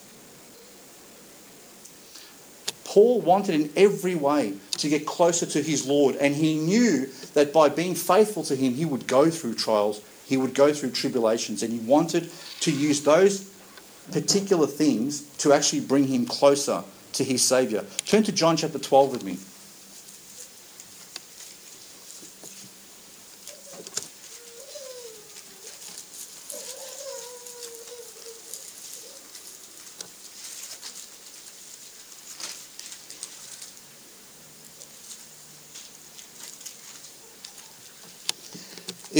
Paul wanted in every way to get closer to his Lord, and he knew that by being faithful to him, he would go through trials, he would go through tribulations, and he wanted to use those particular things to actually bring him closer to his Saviour. Turn to John chapter 12 with me.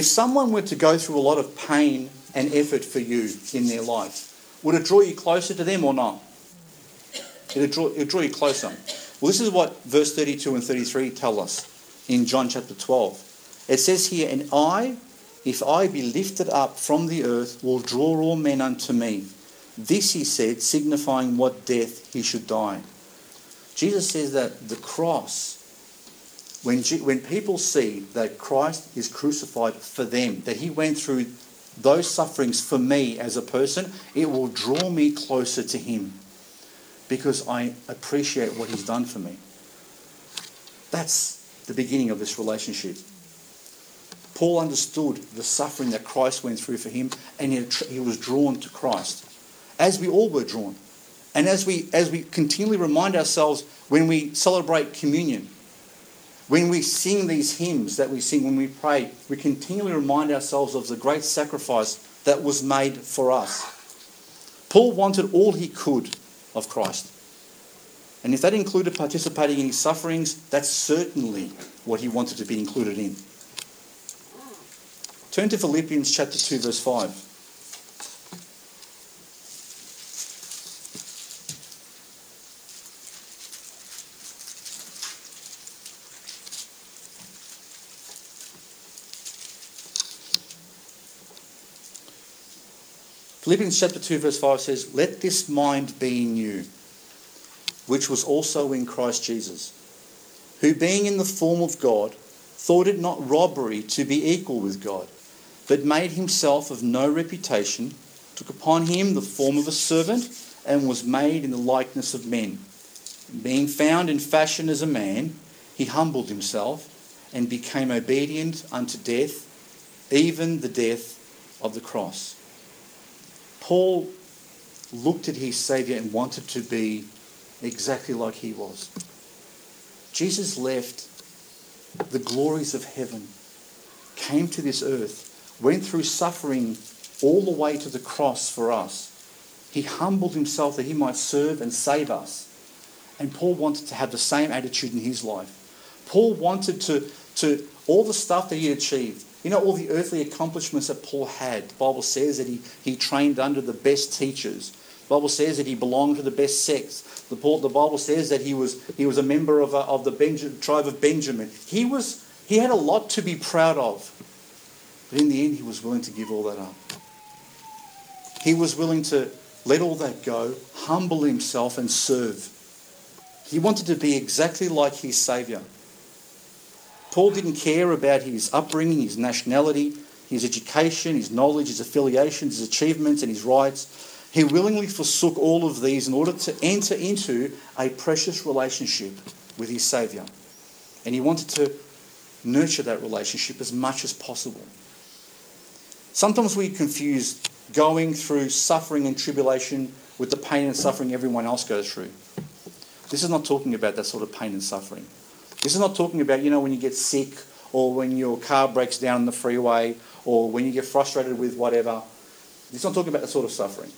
If someone were to go through a lot of pain and effort for you in their life, would it draw you closer to them or not? It'd draw, it'd draw you closer. Well, this is what verse 32 and 33 tell us in John chapter 12. It says here, And I, if I be lifted up from the earth, will draw all men unto me. This he said, signifying what death he should die. Jesus says that the cross when, when people see that Christ is crucified for them, that he went through those sufferings for me as a person, it will draw me closer to him because I appreciate what he's done for me. That's the beginning of this relationship. Paul understood the suffering that Christ went through for him, and he was drawn to Christ, as we all were drawn. And as we, as we continually remind ourselves when we celebrate communion, when we sing these hymns that we sing, when we pray, we continually remind ourselves of the great sacrifice that was made for us. Paul wanted all he could of Christ. And if that included participating in his sufferings, that's certainly what he wanted to be included in. Turn to Philippians chapter 2, verse 5. Philippians chapter 2, verse 5 says, Let this mind be in you, which was also in Christ Jesus, who being in the form of God, thought it not robbery to be equal with God, but made himself of no reputation, took upon him the form of a servant, and was made in the likeness of men. Being found in fashion as a man, he humbled himself and became obedient unto death, even the death of the cross. Paul looked at his Saviour and wanted to be exactly like he was. Jesus left the glories of heaven, came to this earth, went through suffering all the way to the cross for us. He humbled himself that he might serve and save us. And Paul wanted to have the same attitude in his life. Paul wanted to, to all the stuff that he achieved, you know, all the earthly accomplishments that Paul had. The Bible says that he, he trained under the best teachers. The Bible says that he belonged to the best sects. The, the Bible says that he was, he was a member of, a, of the tribe of Benjamin. He, was, he had a lot to be proud of. But in the end, he was willing to give all that up. He was willing to let all that go, humble himself, and serve. He wanted to be exactly like his Saviour. Paul didn't care about his upbringing, his nationality, his education, his knowledge, his affiliations, his achievements, and his rights. He willingly forsook all of these in order to enter into a precious relationship with his Saviour. And he wanted to nurture that relationship as much as possible. Sometimes we confuse going through suffering and tribulation with the pain and suffering everyone else goes through. This is not talking about that sort of pain and suffering. This is not talking about, you know, when you get sick or when your car breaks down on the freeway or when you get frustrated with whatever. It's not talking about that sort of suffering.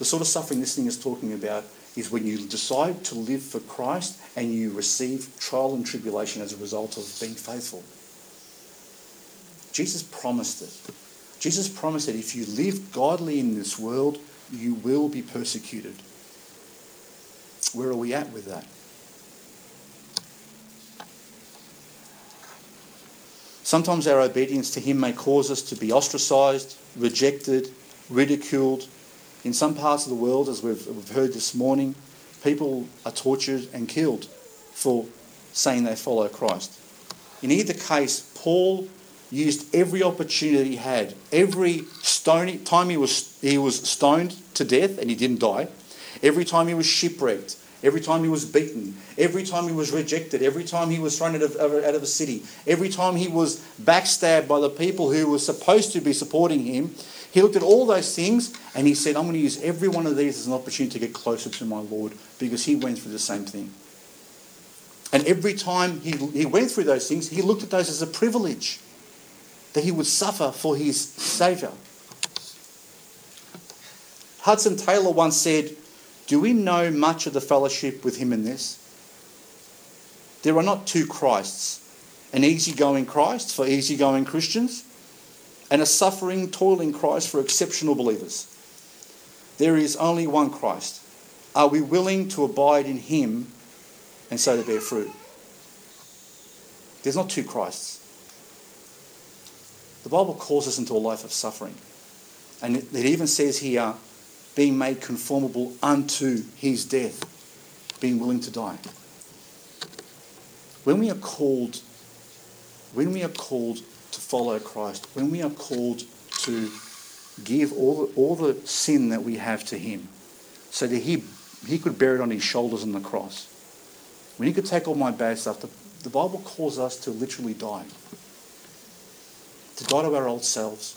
The sort of suffering this thing is talking about is when you decide to live for Christ and you receive trial and tribulation as a result of being faithful. Jesus promised it. Jesus promised that if you live godly in this world, you will be persecuted. Where are we at with that? Sometimes our obedience to Him may cause us to be ostracized, rejected, ridiculed. In some parts of the world, as we've, we've heard this morning, people are tortured and killed for saying they follow Christ. In either case, Paul used every opportunity he had. Every stony, time he was, he was stoned to death and he didn't die. Every time he was shipwrecked. Every time he was beaten, every time he was rejected, every time he was thrown out of, out of a city, every time he was backstabbed by the people who were supposed to be supporting him, he looked at all those things and he said, I'm going to use every one of these as an opportunity to get closer to my Lord because he went through the same thing. And every time he, he went through those things, he looked at those as a privilege that he would suffer for his Saviour. Hudson Taylor once said, do we know much of the fellowship with him in this? There are not two Christs an easygoing Christ for easygoing Christians, and a suffering, toiling Christ for exceptional believers. There is only one Christ. Are we willing to abide in him and so to bear fruit? There's not two Christs. The Bible calls us into a life of suffering. And it even says here, being made conformable unto his death, being willing to die. When we are called, when we are called to follow Christ, when we are called to give all the, all the sin that we have to him, so that he, he could bear it on his shoulders on the cross. When he could take all my bad stuff, the, the Bible calls us to literally die. To die to our old selves,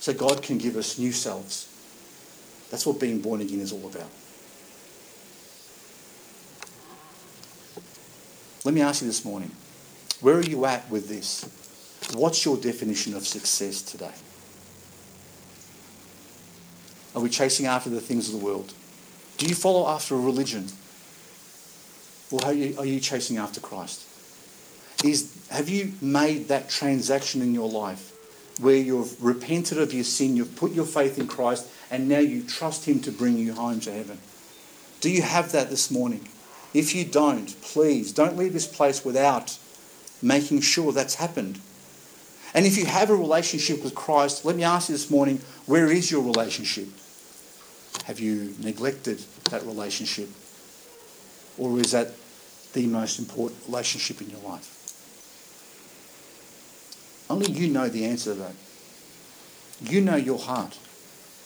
so God can give us new selves. That's what being born again is all about. Let me ask you this morning where are you at with this? What's your definition of success today? Are we chasing after the things of the world? Do you follow after a religion? Or are you, are you chasing after Christ? Is, have you made that transaction in your life where you've repented of your sin, you've put your faith in Christ, and now you trust Him to bring you home to heaven. Do you have that this morning? If you don't, please don't leave this place without making sure that's happened. And if you have a relationship with Christ, let me ask you this morning where is your relationship? Have you neglected that relationship? Or is that the most important relationship in your life? Only you know the answer to that. You know your heart.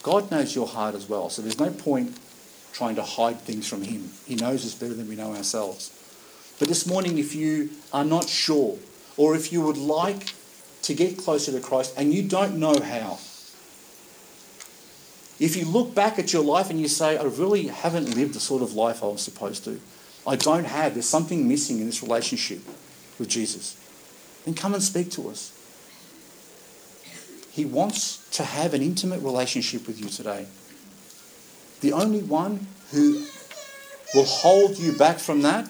God knows your heart as well. So there's no point trying to hide things from Him. He knows us better than we know ourselves. But this morning, if you are not sure, or if you would like to get closer to Christ and you don't know how, if you look back at your life and you say, I really haven't lived the sort of life I was supposed to, I don't have, there's something missing in this relationship with Jesus. then come and speak to us. He wants to have an intimate relationship with you today. The only one who will hold you back from that,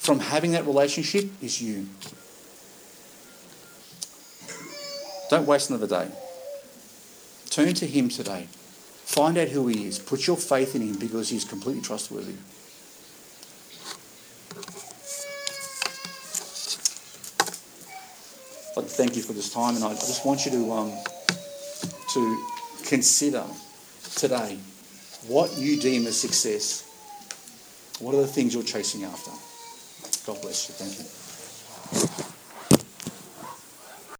from having that relationship, is you. Don't waste another day. Turn to Him today. Find out who He is. Put your faith in Him because He's completely trustworthy. I'd like to thank you for this time, and I just want you to um, to consider today what you deem as success. What are the things you're chasing after? God bless you. Thank you.